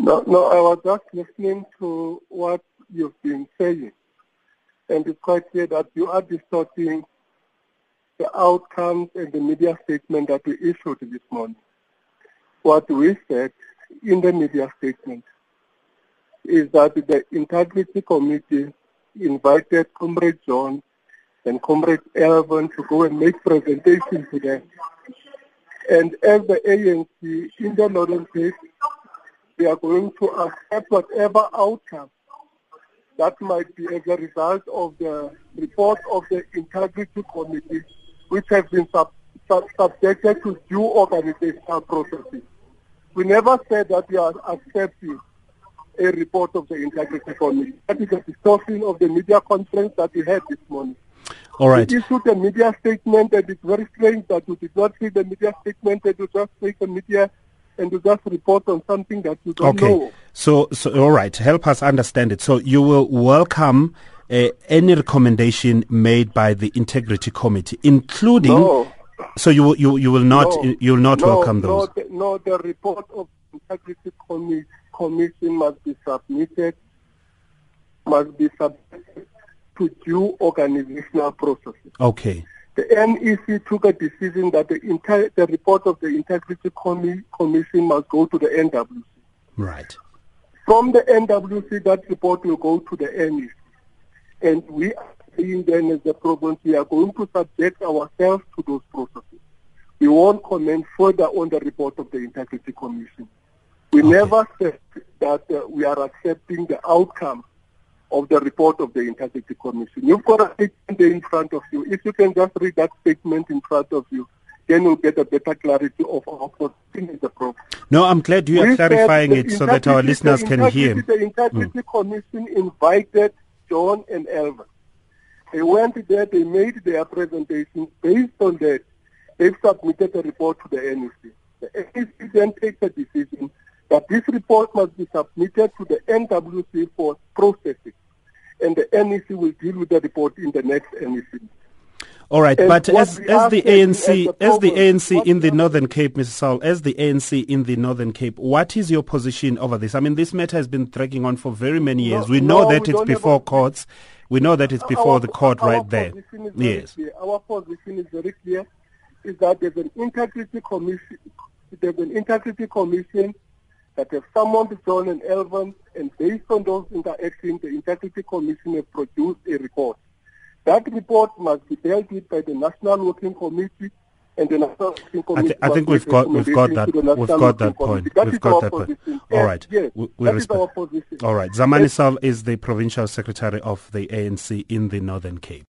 No, no, I was just listening to what you've been saying. And it's quite clear that you are distorting the outcomes and the media statement that we issued this morning. What we said in the media statement is that the Integrity Committee invited Comrade John and Comrade Alvin to go and make presentation to them. And as the ANC in the Northern Cape, we are going to accept whatever outcome that might be as a result of the report of the Integrity Committee, which has been sub, sub, subjected to due organizational processes. We never said that we are accepting a report of the Integrity Committee. That is a distortion of the media conference that we had this morning. All right. We issued a media statement and it's very strange that we did not see the media statement and we just take a media and you just report on something that you don't okay. know. So, so, all right, help us understand it. So you will welcome uh, any recommendation made by the Integrity Committee, including. No. So you will, you you will not No. you will not no, welcome no, those. the, no, the report of Integrity Commi- Commission must be submitted, must be submitted to due organizational processes. Okay. The NEC took a decision that the, inter- the report of the Integrity Commi- Commission must go to the NWC. Right. From the NWC, that report will go to the NEC. And we are saying then as the province, we are going to subject ourselves to those processes. We won't comment further on the report of the Integrity Commission. We Okay. never said that uh, we are accepting the outcome of the report of the Integrity Commission. You've got a statement there in front of you. If you can just read that statement in front of you, then you'll get a better clarity of our position in the program. No, I'm glad you are We said clarifying it so that our listeners can hear. The Integrity hmm. Commission invited John and Alvin. They went there, they made their presentation. Based on that, they've submitted a report to the NEC. The NEC then takes a decision that this report must be submitted to the NWC for processing. And the NEC will deal with the report in the next NEC. All right, And but as as the ANC as the as the ANC in the Northern Cape, Mr. Saul, as the ANC in the Northern Cape, what is your position over this? I mean, this matter has been dragging on for very many years. No, we know no, that we it's before a- courts. We know that it's before Our- the court right there. position is very Yes. clear. Our position is very clear. Is that there's an integrity commission. There's an integrity commission that has summoned John and Alvin, and based on those interactions, the integrity commission has produced a report. That report must be dealt with by the National Working Committee, and the National Working I, Committee. th- I think we've got we've got that we've got that point. That We've got that point. position. All Yes, right. Yes, We, we that is respect. our position. All right. Zamani Saul is the provincial secretary of the ANC in the Northern Cape.